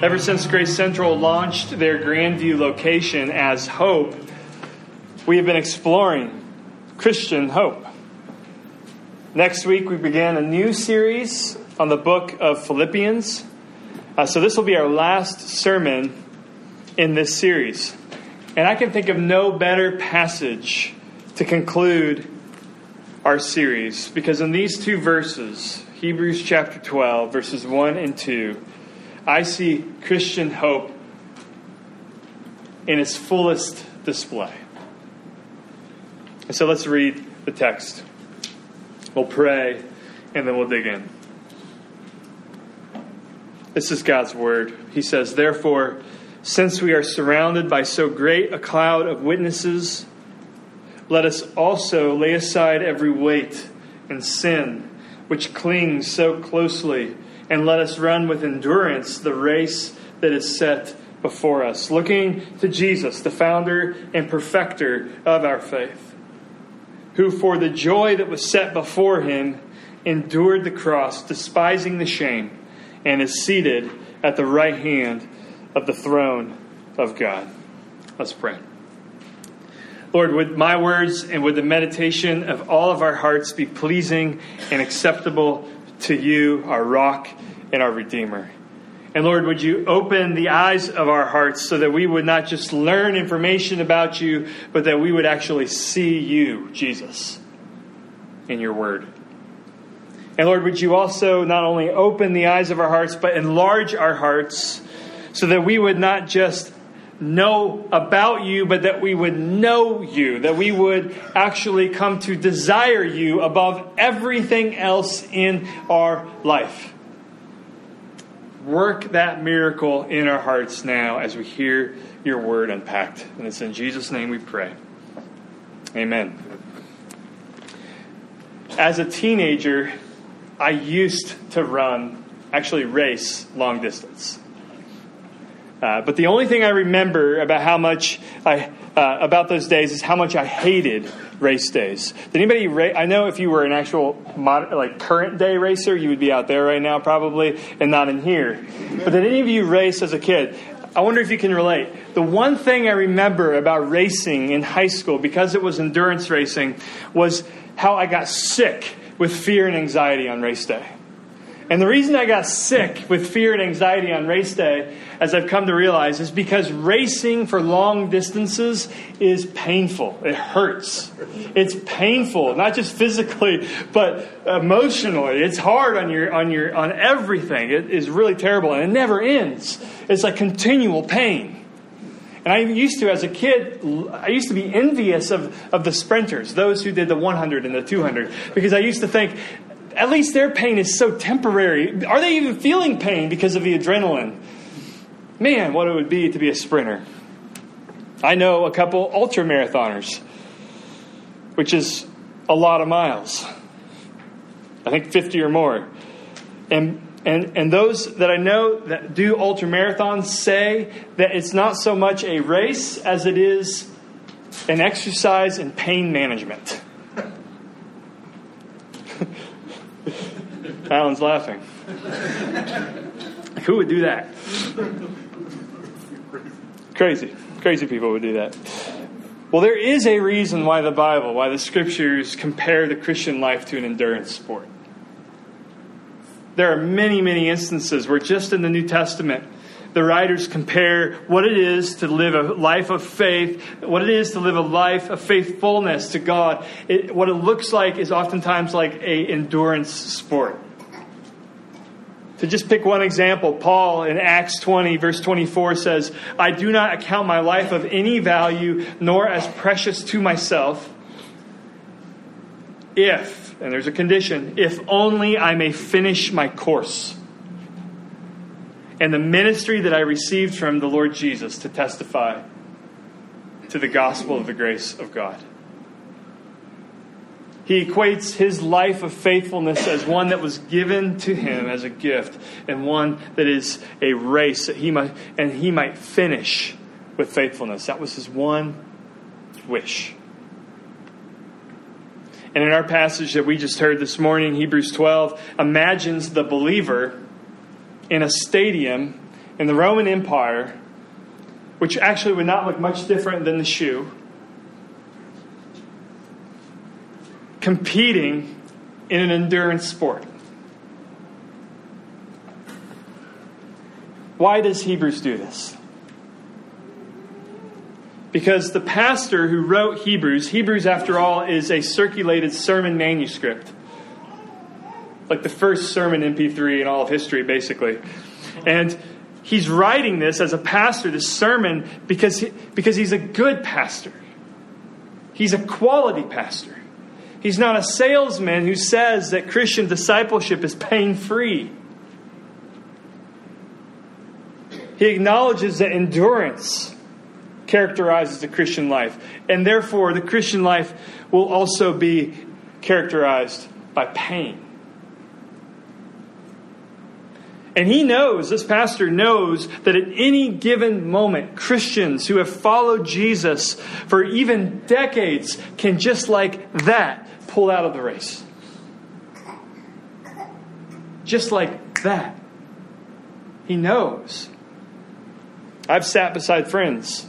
Ever since Grace Central launched their Grandview location as Hope, we have been exploring Christian hope. Next week, we begin a new series on the book of Philippians. Uh, so, this will be our last sermon in this series. And I can think of no better passage to conclude our series because in these two verses, Hebrews chapter 12, verses 1 and 2, I see Christian hope in its fullest display. And so let's read the text. We'll pray and then we'll dig in. This is God's word. He says, Therefore, since we are surrounded by so great a cloud of witnesses, let us also lay aside every weight and sin which clings so closely and let us run with endurance the race that is set before us, looking to Jesus, the founder and perfecter of our faith, who for the joy that was set before him endured the cross, despising the shame, and is seated at the right hand of the throne of God. Let's pray. Lord, would my words and would the meditation of all of our hearts be pleasing and acceptable to you, our rock and our Redeemer. And Lord, would you open the eyes of our hearts so that we would not just learn information about you, but that we would actually see you, Jesus, in your word. And Lord, would you also not only open the eyes of our hearts, but enlarge our hearts so that we would not just know about you, but that we would know you, that we would actually come to desire you above everything else in our life. Work that miracle in our hearts now as we hear your word unpacked. And it's in Jesus' name we pray. Amen. As a teenager, I used to run, actually race long distance. Uh, but the only thing I remember about how much I uh, about those days is how much I hated race days. Did anybody? Ra- I know if you were an actual like current day racer, you would be out there right now probably, and not in here. But did any of you race as a kid? I wonder if you can relate. The one thing I remember about racing in high school, because it was endurance racing, was how I got sick with fear and anxiety on race day. And the reason I got sick with fear and anxiety on race day, as I've come to realize, is because racing for long distances is painful. It hurts. It's painful, not just physically, but emotionally. It's hard on your on your on everything. It is really terrible, and it never ends. It's like continual pain. And I used to, as a kid, I used to be envious of, of the sprinters, those who did the 100 and the 200, because I used to think, at least their pain is so temporary. Are they even feeling pain because of the adrenaline? Man, what it would be to be a sprinter. I know a couple ultra marathoners, which is a lot of miles. I think 50 or more. And and, and those that I know that do ultra marathons say that it's not so much a race as it is an exercise in pain management. Alan's laughing. Who would do that? Crazy. Crazy people would do that. Well, there is a reason why the Bible, why the scriptures compare the Christian life to an endurance sport. There are many, many instances where just in the New Testament, the writers compare what it is to live a life of faith, what it is to live a life of faithfulness to God. It, what it looks like is oftentimes like a endurance sport. To just pick one example, Paul in Acts 20, verse 24 says, I do not account my life of any value, nor as precious to myself, if, and there's a condition, if only I may finish my course and the ministry that I received from the Lord Jesus to testify to the gospel of the grace of God. He equates his life of faithfulness as one that was given to him as a gift and one that is a race that he might and he might finish with faithfulness. That was his one wish. And in our passage that we just heard this morning, Hebrews 12 imagines the believer in a stadium in the Roman Empire, which actually would not look much different than the shoe, competing in an endurance sport. Why does Hebrews do this? Because the pastor who wrote Hebrews, Hebrews, after all, is a circulated sermon manuscript. Like the first sermon MP3 in all of history, basically. And he's writing this as a pastor, this sermon, because, he, because he's a good pastor. He's a quality pastor. He's not a salesman who says that Christian discipleship is pain free. He acknowledges that endurance characterizes the Christian life, and therefore the Christian life will also be characterized by pain. And he knows, this pastor knows, that at any given moment, Christians who have followed Jesus for even decades can just like that pull out of the race. Just like that. He knows. I've sat beside friends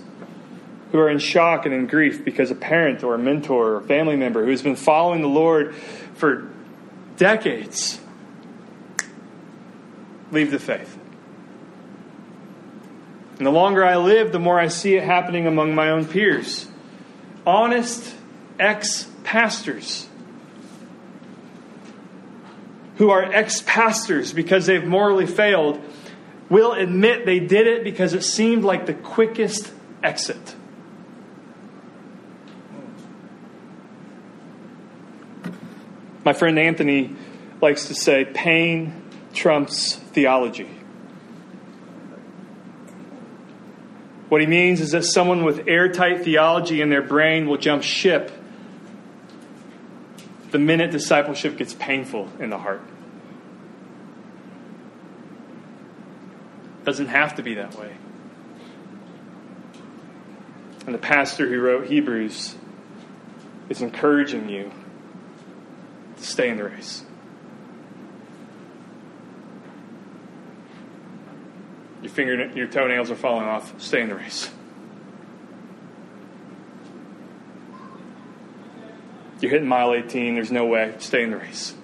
who are in shock and in grief because a parent or a mentor or a family member who's been following the Lord for decades leave the faith. And the longer I live, the more I see it happening among my own peers. Honest ex pastors who are ex pastors because they've morally failed will admit they did it because it seemed like the quickest exit. My friend Anthony likes to say pain trumps theology. What he means is that someone with airtight theology in their brain will jump ship the minute discipleship gets painful in the heart. Doesn't have to be that way. And the pastor who wrote Hebrews is encouraging you to stay in the race. Your finger, your toenails are falling off. Stay in the race. You're hitting mile 18. There's no way. Stay in the race.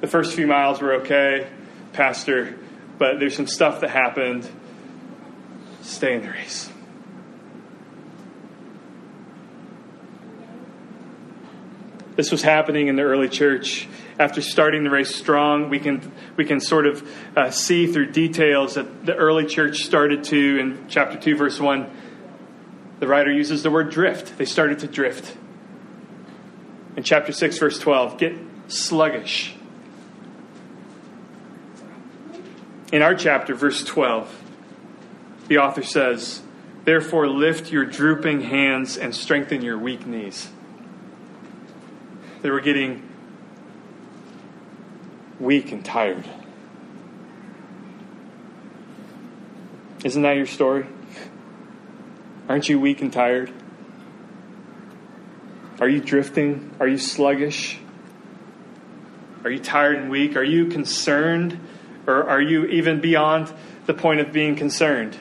The first few miles were okay, Pastor, but there's some stuff that happened. Stay in the race. This was happening in the early church. After starting the race strong, we can, we can sort of uh, see through details that the early church started to, in chapter 2, verse 1, the writer uses the word drift. They started to drift. In chapter 6, verse 12, get sluggish. In our chapter, verse 12, the author says, Therefore, lift your drooping hands and strengthen your weak knees. They were getting weak and tired. Isn't that your story? Aren't you weak and tired? Are you drifting? Are you sluggish? Are you tired and weak? Are you concerned? Or are you even beyond the point of being concerned?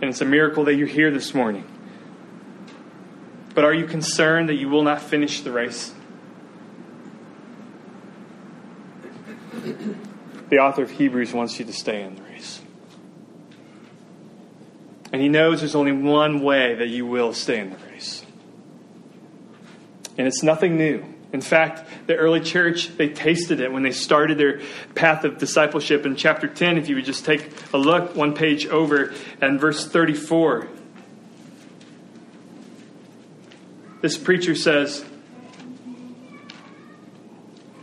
And it's a miracle that you're here this morning. But are you concerned that you will not finish the race? The author of Hebrews wants you to stay in the race. And he knows there's only one way that you will stay in the race. And it's nothing new. In fact, the early church, they tasted it when they started their path of discipleship. In chapter 10, if you would just take a look one page over and verse 34, this preacher says,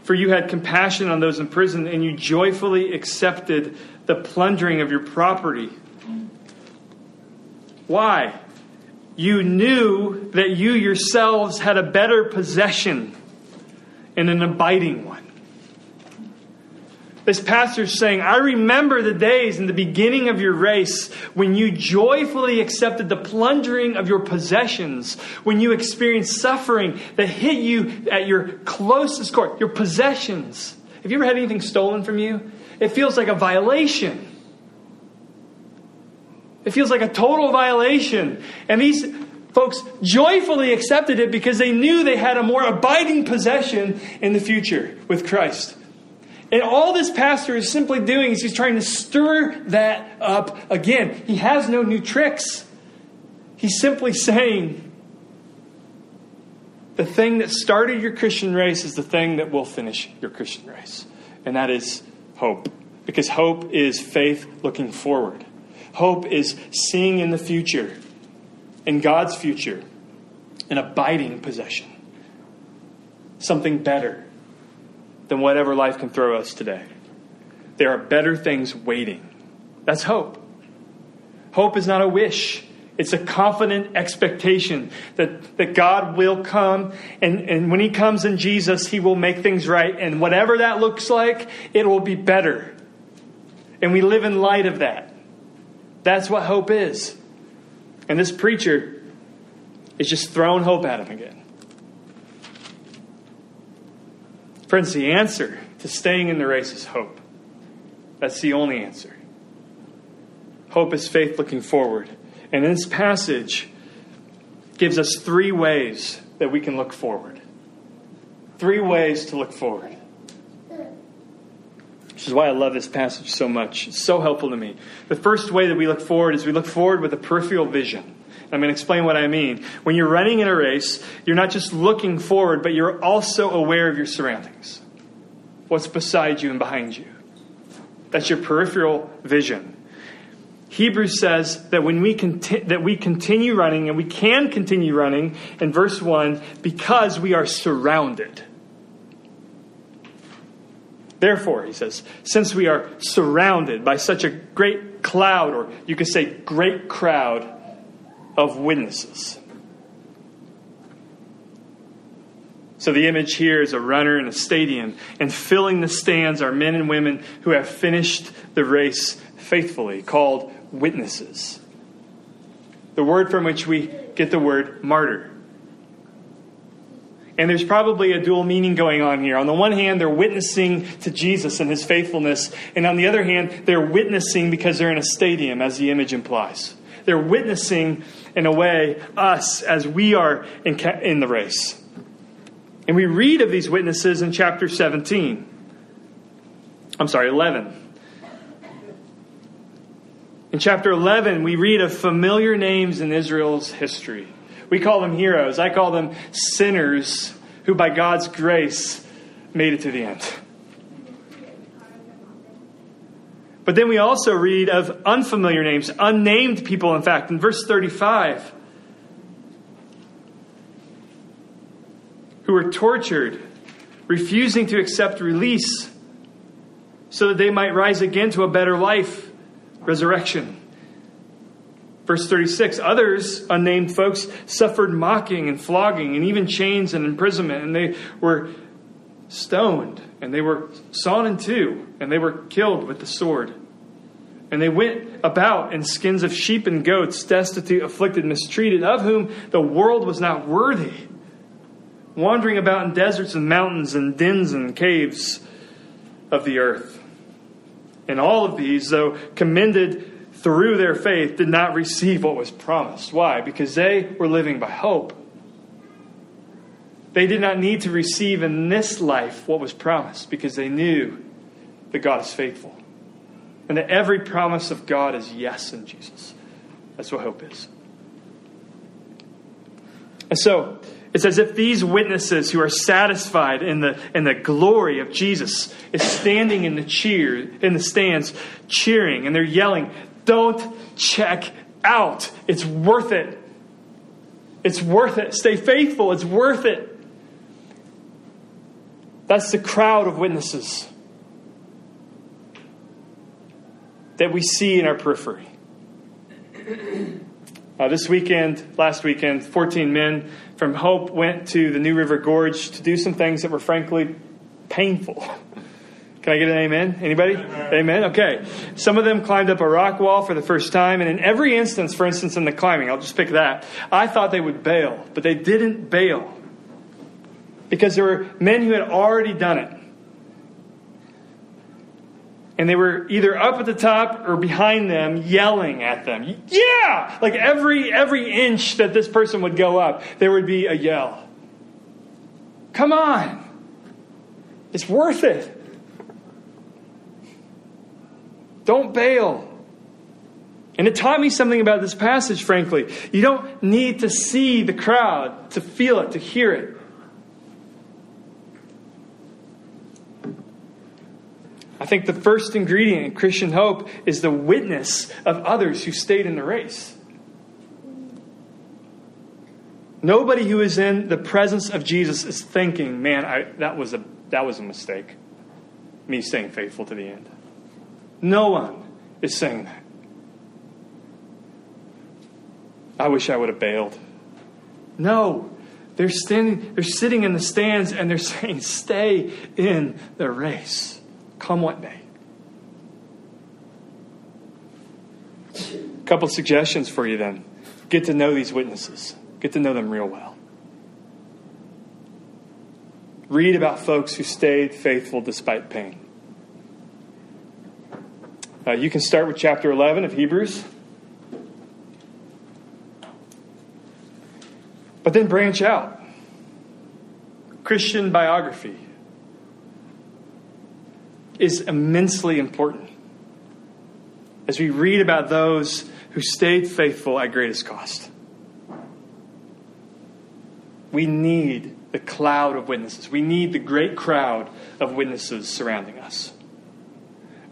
for you had compassion on those in prison, and you joyfully accepted the plundering of your property. Why? You knew that you yourselves had a better possession and an abiding one. This pastor is saying, I remember the days in the beginning of your race when you joyfully accepted the plundering of your possessions, when you experienced suffering that hit you at your closest core, your possessions. Have you ever had anything stolen from you? it feels like a violation. It feels like a total violation. And these folks joyfully accepted it because they knew they had a more abiding possession in the future with Christ. And all this pastor is simply doing is he's trying to stir that up again. He has no new tricks. He's simply saying the thing that started your Christian race is the thing that will finish your Christian race, and that is hope. Because hope is faith looking forward. Hope is seeing in the future, in God's future, an abiding possession. Something better than whatever life can throw us today. There are better things waiting. That's hope. Hope is not a wish. It's a confident expectation that, that God will come, and, and when He comes in Jesus, He will make things right. And whatever that looks like, it will be better. And we live in light of that. That's what hope is. And this preacher is just throwing hope at him again. Friends, the answer to staying in the race is hope. That's the only answer. Hope is faith looking forward. And this passage gives us three ways that we can look forward. Three ways to look forward which is why I love this passage so much. It's so helpful to me. The first way that we look forward is we look forward with a peripheral vision. I'm going to explain what I mean. When you're running in a race, you're not just looking forward, but you're also aware of your surroundings. What's beside you and behind you. That's your peripheral vision. Hebrews says that when we conti- that we continue running and we can continue running in verse 1 because we are surrounded. Therefore, he says, since we are surrounded by such a great cloud, or you could say great crowd of witnesses. So the image here is a runner in a stadium, and filling the stands are men and women who have finished the race faithfully, called witnesses. The word from which we get the word martyr. And there's probably a dual meaning going on here. On the one hand, they're witnessing to Jesus and his faithfulness. And on the other hand, they're witnessing because they're in a stadium, as the image implies. They're witnessing, in a way, us as we are in, in the race. And we read of these witnesses in chapter 17. I'm sorry, 11. In chapter 11, we read of familiar names in Israel's history. We call them heroes. I call them sinners who, by God's grace, made it to the end. But then we also read of unfamiliar names, unnamed people, in fact, in verse 35, who were tortured, refusing to accept release so that they might rise again to a better life, resurrection. Verse 36 Others, unnamed folks, suffered mocking and flogging and even chains and imprisonment, and they were stoned, and they were sawn in two, and they were killed with the sword. And they went about in skins of sheep and goats, destitute, afflicted, mistreated, of whom the world was not worthy, wandering about in deserts and mountains and dens and caves of the earth. And all of these, though commended through their faith, did not receive what was promised. Why? Because they were living by hope. They did not need to receive in this life what was promised because they knew that God is faithful. And that every promise of God is yes in Jesus. That's what hope is. And so, it's as if these witnesses who are satisfied in the, in the glory of Jesus is standing in the cheer in the stands cheering and they're yelling, don't check out. It's worth it. It's worth it. Stay faithful. It's worth it. That's the crowd of witnesses that we see in our periphery. Uh, this weekend, last weekend, 14 men from Hope went to the New River Gorge to do some things that were frankly painful. Can I get an amen? Anybody? Amen. amen. Okay. Some of them climbed up a rock wall for the first time, and in every instance, for instance, in the climbing, I'll just pick that, I thought they would bail, but they didn't bail. Because there were men who had already done it. and they were either up at the top or behind them yelling at them. Yeah! Like every every inch that this person would go up, there would be a yell. Come on. It's worth it. Don't bail. And it taught me something about this passage, frankly. You don't need to see the crowd to feel it, to hear it. I think the first ingredient in Christian hope is the witness of others who stayed in the race. Nobody who is in the presence of Jesus is thinking, man, I, that, was a, that was a mistake. Me staying faithful to the end. No one is saying that. I wish I would have bailed. No, they're standing, they're sitting in the stands and they're saying, stay in the race come what may. A couple suggestions for you then. Get to know these witnesses, get to know them real well. Read about folks who stayed faithful despite pain. Uh, you can start with chapter 11 of Hebrews. But then branch out. Christian biography is immensely important as we read about those who stayed faithful at greatest cost. We need the cloud of witnesses. We need the great crowd of witnesses surrounding us.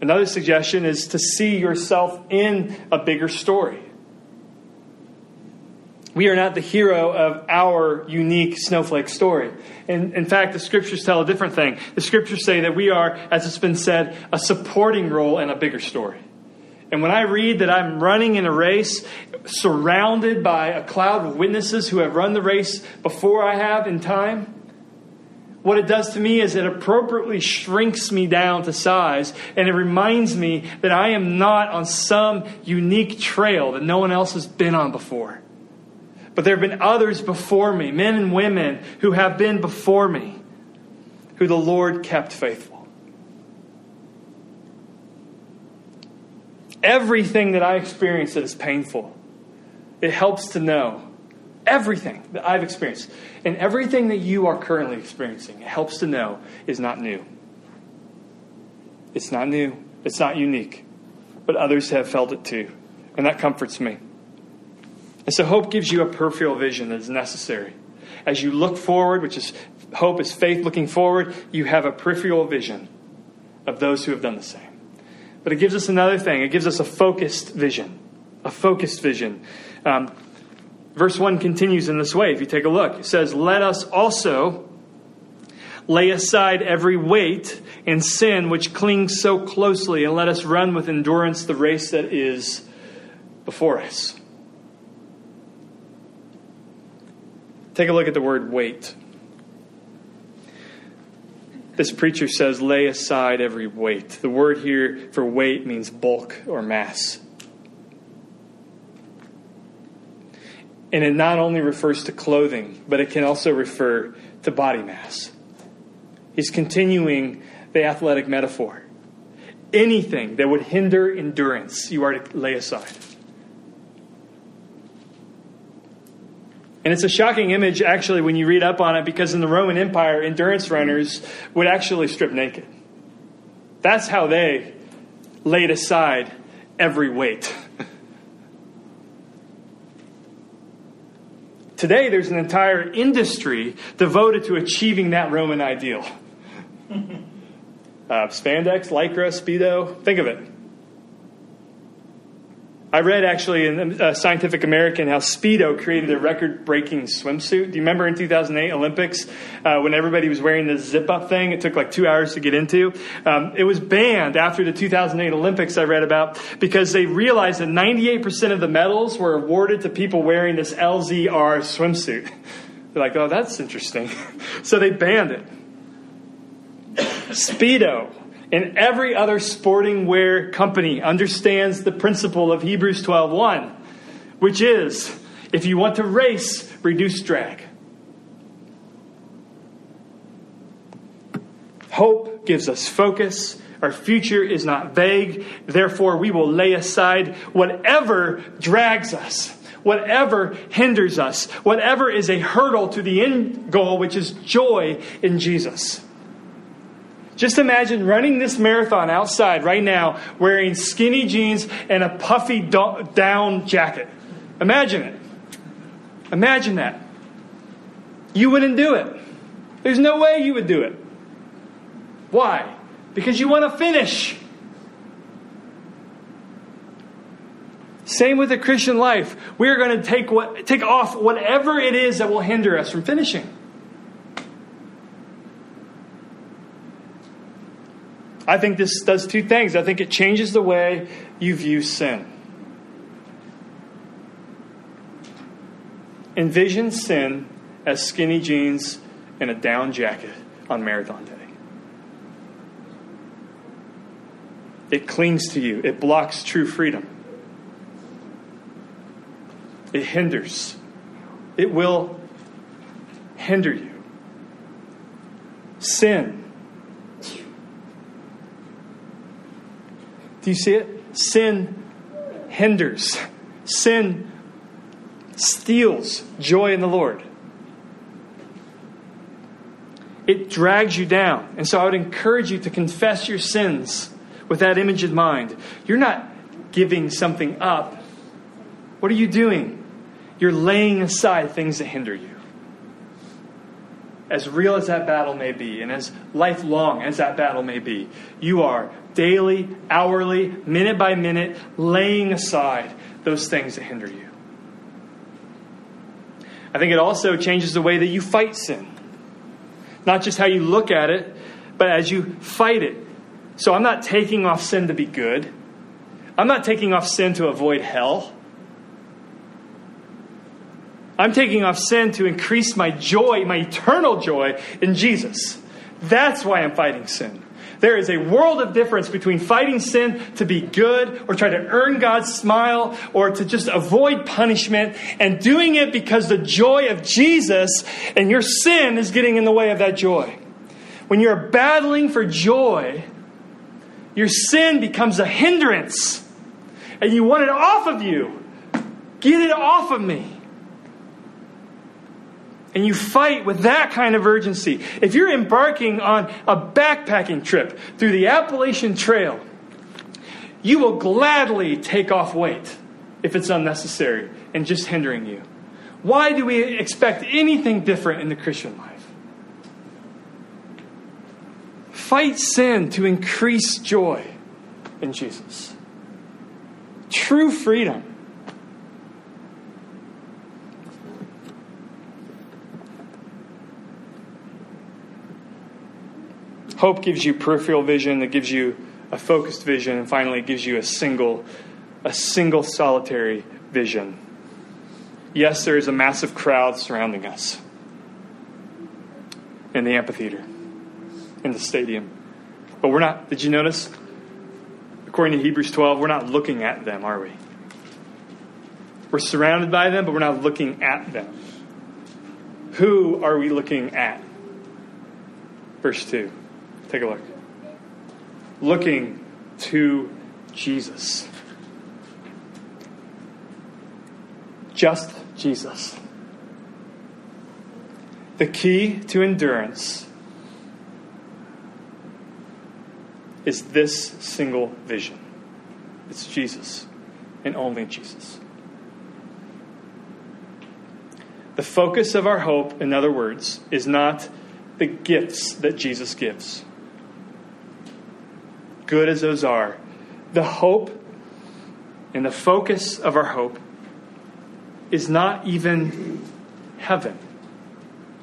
Another suggestion is to see yourself in a bigger story. We are not the hero of our unique snowflake story. And in fact, the scriptures tell a different thing. The scriptures say that we are, as it's been said, a supporting role in a bigger story. And when I read that I'm running in a race surrounded by a cloud of witnesses who have run the race before I have in time, what it does to me is it appropriately shrinks me down to size and it reminds me that I am not on some unique trail that no one else has been on before. But there have been others before me, men and women who have been before me, who the Lord kept faithful. Everything that I experience that is painful, it helps to know everything that I've experienced and everything that you are currently experiencing, it helps to know is not new. It's not new, it's not unique, but others have felt it too. And that comforts me. And so hope gives you a peripheral vision that is necessary. As you look forward, which is hope is faith looking forward, you have a peripheral vision of those who have done the same. But it gives us another thing. It gives us a focused vision. A focused vision. Um, verse 1 continues in this way. If you take a look, it says, Let us also lay aside every weight and sin which clings so closely, and let us run with endurance the race that is before us. Take a look at the word weight. This preacher says, lay aside every weight. The word here for weight means bulk or mass. And it not only refers to clothing, but it can also refer to body mass. He's continuing the athletic metaphor. Anything that would hinder endurance, you are to lay aside. And it's a shocking image, actually, when you read up on it, because in the Roman Empire, endurance runners would actually strip naked. That's how they laid aside every weight. Today, there's an entire industry devoted to achieving that Roman ideal. Uh, spandex, lycra, speedo, think of it. I read actually in uh, Scientific American how Speedo created a record breaking swimsuit. Do you remember in 2008 Olympics uh, when everybody was wearing the zip up thing? It took like two hours to get into. Um, it was banned after the 2008 Olympics, I read about, because they realized that 98% of the medals were awarded to people wearing this LZR swimsuit. They're like, oh, that's interesting. so they banned it. Speedo and every other sporting wear company understands the principle of Hebrews 12:1, which is if you want to race, reduce drag. Hope gives us focus, Our future is not vague. Therefore, we will lay aside whatever drags us, whatever hinders us, whatever is a hurdle to the end goal, which is joy in Jesus. Just imagine running this marathon outside right now wearing skinny jeans and a puffy down jacket. Imagine it. Imagine that. You wouldn't do it. There's no way you would do it. Why? Because you want to finish. Same with the Christian life. We are going to take what take off whatever it is that will hinder us from finishing. I think this does two things. I think it changes the way you view sin. Envision sin as skinny jeans and a down jacket on marathon day. It clings to you, it blocks true freedom, it hinders, it will hinder you. Sin. Do you see it? Sin hinders. Sin steals joy in the Lord. It drags you down. And so I would encourage you to confess your sins with that image in mind. You're not giving something up. What are you doing? You're laying aside things that hinder you. As real as that battle may be, and as lifelong as that battle may be, you are daily, hourly, minute by minute laying aside those things that hinder you. I think it also changes the way that you fight sin. Not just how you look at it, but as you fight it. So I'm not taking off sin to be good. I'm not taking off sin to avoid hell. I'm taking off sin to increase my joy, my eternal joy in Jesus. That's why I'm fighting sin. There is a world of difference between fighting sin to be good or try to earn God's smile or to just avoid punishment and doing it because the joy of Jesus and your sin is getting in the way of that joy. When you're battling for joy, your sin becomes a hindrance and you want it off of you. Get it off of me and you fight with that kind of urgency. If you're embarking on a backpacking trip through the Appalachian Trail, you will gladly take off weight if it's unnecessary and just hindering you. Why do we expect anything different in the Christian life? Fight sin to increase joy in Jesus. True freedom Hope gives you peripheral vision, it gives you a focused vision, and finally it gives you a single, a single solitary vision. Yes, there is a massive crowd surrounding us in the amphitheater, in the stadium. But we're not, did you notice? According to Hebrews 12, we're not looking at them, are we? We're surrounded by them, but we're not looking at them. Who are we looking at? Verse 2. Take a look. Looking to Jesus. Just Jesus. The key to endurance is this single vision it's Jesus and only Jesus. The focus of our hope, in other words, is not the gifts that Jesus gives good as those are, the hope and the focus of our hope is not even heaven,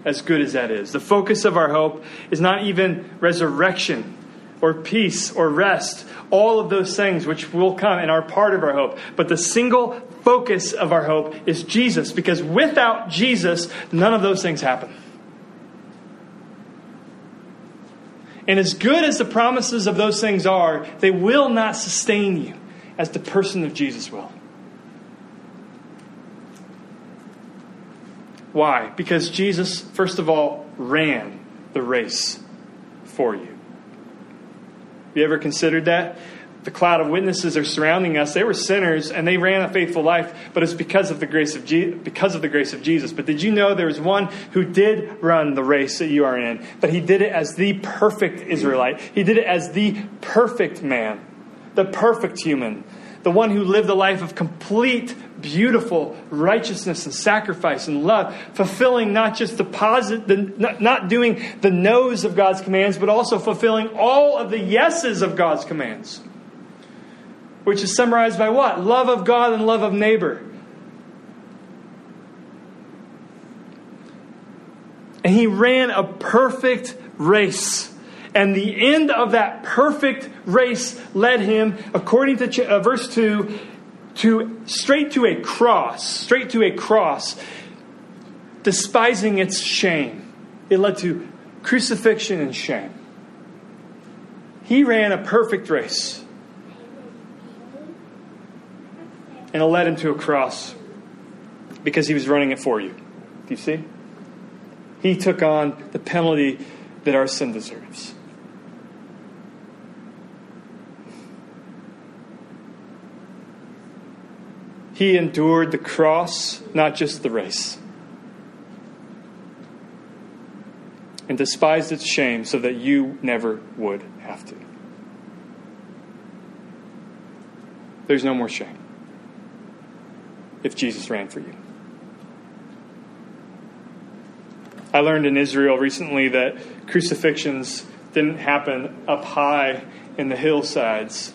as good as that is. The focus of our hope is not even resurrection or peace or rest, all of those things which will come and are part of our hope. But the single focus of our hope is Jesus, because without Jesus, none of those things happen. And as good as the promises of those things are, they will not sustain you as the person of Jesus will. Why? Because Jesus, first of all, ran the race for you. Have you ever considered that? The cloud of witnesses are surrounding us. They were sinners and they ran a faithful life, but it's because of the grace of Je- because of the grace of Jesus. But did you know there was one who did run the race that you are in, but he did it as the perfect Israelite. He did it as the perfect man, the perfect human, the one who lived a life of complete beautiful righteousness and sacrifice and love, fulfilling not just the positive, the, not doing the no's of God's commands, but also fulfilling all of the yeses of God's commands. Which is summarized by what? Love of God and love of neighbor. And he ran a perfect race. And the end of that perfect race led him, according to uh, verse 2, to straight to a cross, straight to a cross, despising its shame. It led to crucifixion and shame. He ran a perfect race. And it led him to a cross because he was running it for you. Do you see? He took on the penalty that our sin deserves. He endured the cross, not just the race, and despised its shame so that you never would have to. There's no more shame if Jesus ran for you. I learned in Israel recently that crucifixions didn't happen up high in the hillsides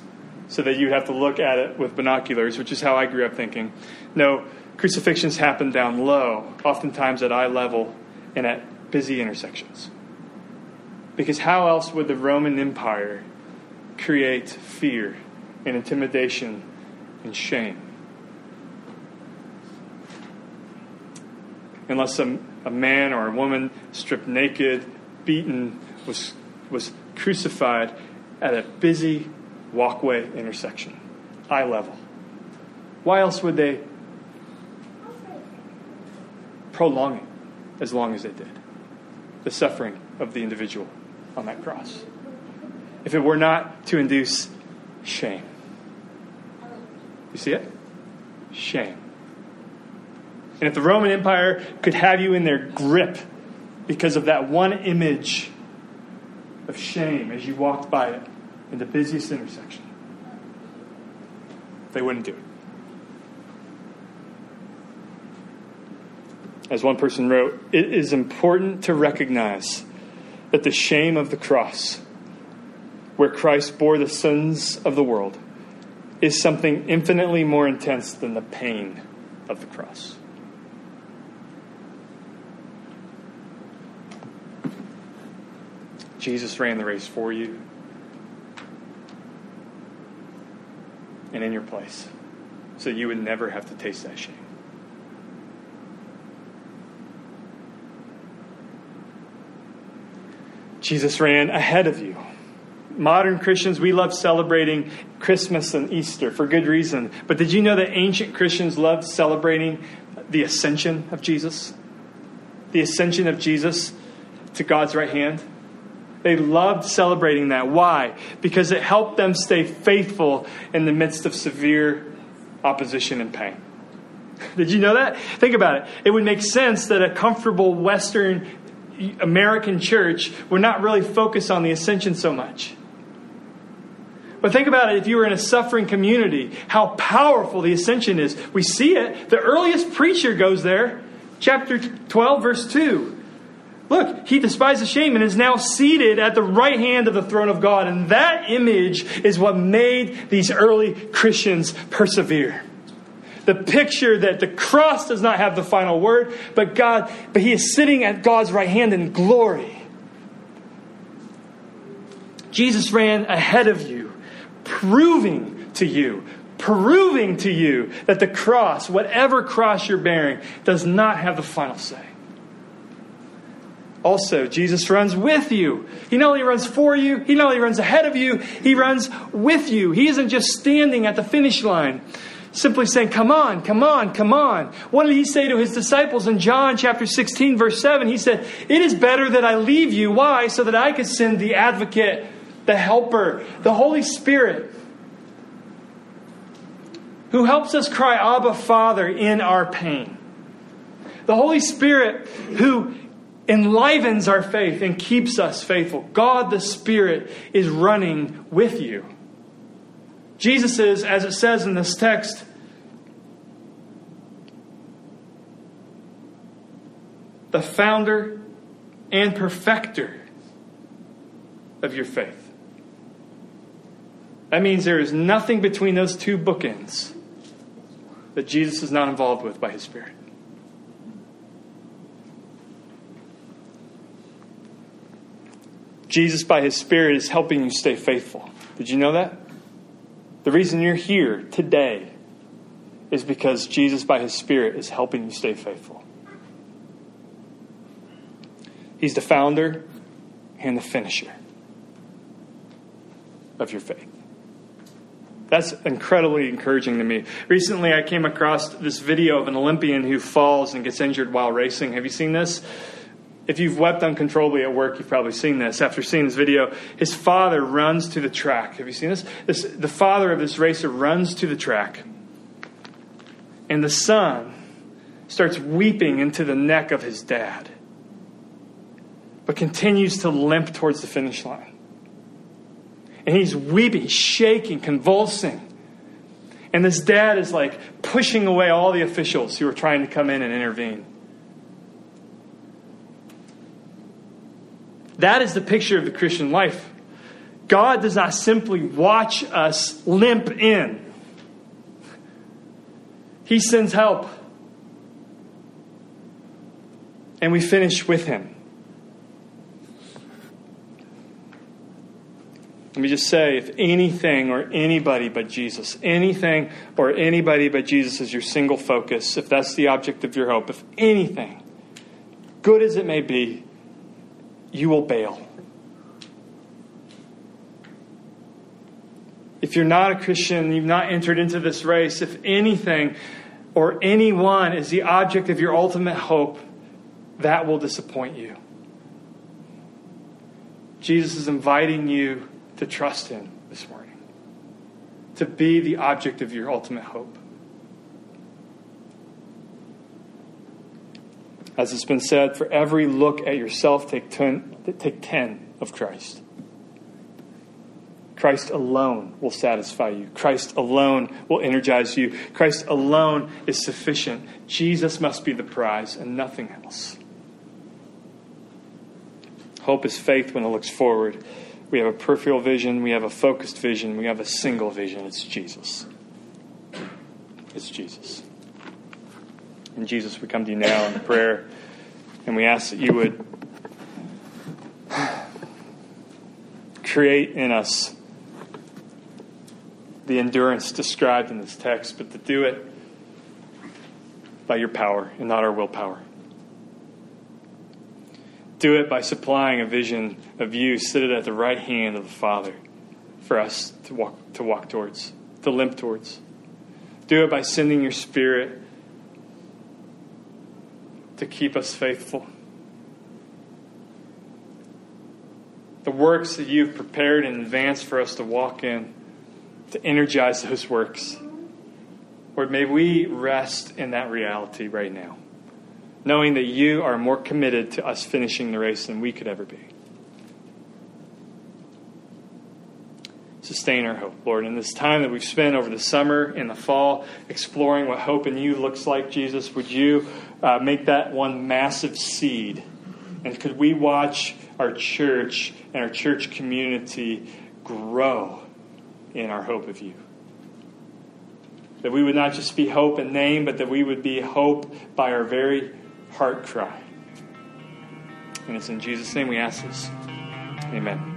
so that you'd have to look at it with binoculars, which is how I grew up thinking. No, crucifixions happen down low, oftentimes at eye level and at busy intersections. Because how else would the Roman Empire create fear and intimidation and shame? Unless a, a man or a woman stripped naked, beaten, was, was crucified at a busy walkway intersection, eye level. Why else would they prolong it as long as they did? The suffering of the individual on that cross. If it were not to induce shame. You see it? Shame. And if the Roman Empire could have you in their grip because of that one image of shame as you walked by it, in the busiest intersection. They wouldn't do it. As one person wrote, it is important to recognize that the shame of the cross, where Christ bore the sins of the world, is something infinitely more intense than the pain of the cross. Jesus ran the race for you. and in your place so you would never have to taste that shame. Jesus ran ahead of you. Modern Christians, we love celebrating Christmas and Easter for good reason. But did you know that ancient Christians loved celebrating the ascension of Jesus? The ascension of Jesus to God's right hand? They loved celebrating that. Why? Because it helped them stay faithful in the midst of severe opposition and pain. Did you know that? Think about it. It would make sense that a comfortable Western American church would not really focus on the ascension so much. But think about it if you were in a suffering community, how powerful the ascension is. We see it. The earliest preacher goes there, chapter 12, verse 2. Look, he despises shame and is now seated at the right hand of the throne of God. And that image is what made these early Christians persevere. The picture that the cross does not have the final word, but God, but he is sitting at God's right hand in glory. Jesus ran ahead of you, proving to you, proving to you that the cross, whatever cross you're bearing, does not have the final say also, Jesus runs with you. He not only runs for you, he not only runs ahead of you, he runs with you. He isn't just standing at the finish line, simply saying, Come on, come on, come on. What did he say to his disciples in John chapter 16, verse 7? He said, It is better that I leave you. Why? So that I could send the advocate the Helper, the Holy Spirit, who helps us cry, Abba, Father, in our pain. The Holy Spirit, who enlivens our faith and keeps us faithful. God the Spirit is running with you. Jesus is, as it says in this text, the founder and perfecter of your faith. That means there is nothing between those two bookends that Jesus is not involved with by his Spirit. Jesus, by his Spirit, is helping you stay faithful. Did you know that? The reason you're here today is because Jesus, by his Spirit, is helping you stay faithful. He's the founder and the finisher of your faith. That's incredibly encouraging to me. Recently, I came across this video of an Olympian who falls and gets injured while racing. Have you seen this? If you've wept uncontrollably at work, you've probably seen this. After seeing this video, his father runs to the track. Have you seen this? this the father of this racer runs to the track, and the son starts weeping into the neck of his dad, but continues to limp towards the finish line. And he's weeping, shaking, convulsing. And this dad is like pushing away all the officials who are trying to come in and intervene. That is the picture of the Christian life. God does not simply watch us limp in, He sends help. And we finish with Him. Let me just say if anything or anybody but Jesus, anything or anybody but Jesus is your single focus, if that's the object of your hope, if anything, good as it may be, you will bail. If you're not a Christian, you've not entered into this race, if anything or anyone is the object of your ultimate hope, that will disappoint you. Jesus is inviting you to trust Him this morning, to be the object of your ultimate hope. As it's been said, for every look at yourself, take ten, take 10 of Christ. Christ alone will satisfy you. Christ alone will energize you. Christ alone is sufficient. Jesus must be the prize and nothing else. Hope is faith when it looks forward. We have a peripheral vision, we have a focused vision, we have a single vision. It's Jesus. It's Jesus. And Jesus, we come to you now in prayer, and we ask that you would create in us the endurance described in this text, but to do it by your power and not our willpower. Do it by supplying a vision of you seated at the right hand of the Father for us to walk, to walk towards, to limp towards. Do it by sending your Spirit to keep us faithful. The works that you've prepared in advance for us to walk in, to energize those works. Lord, may we rest in that reality right now, knowing that you are more committed to us finishing the race than we could ever be. Sustain our hope, Lord. In this time that we've spent over the summer and the fall exploring what hope in you looks like, Jesus, would you uh, make that one massive seed. And could we watch our church and our church community grow in our hope of you? That we would not just be hope in name, but that we would be hope by our very heart cry. And it's in Jesus' name we ask this. Amen.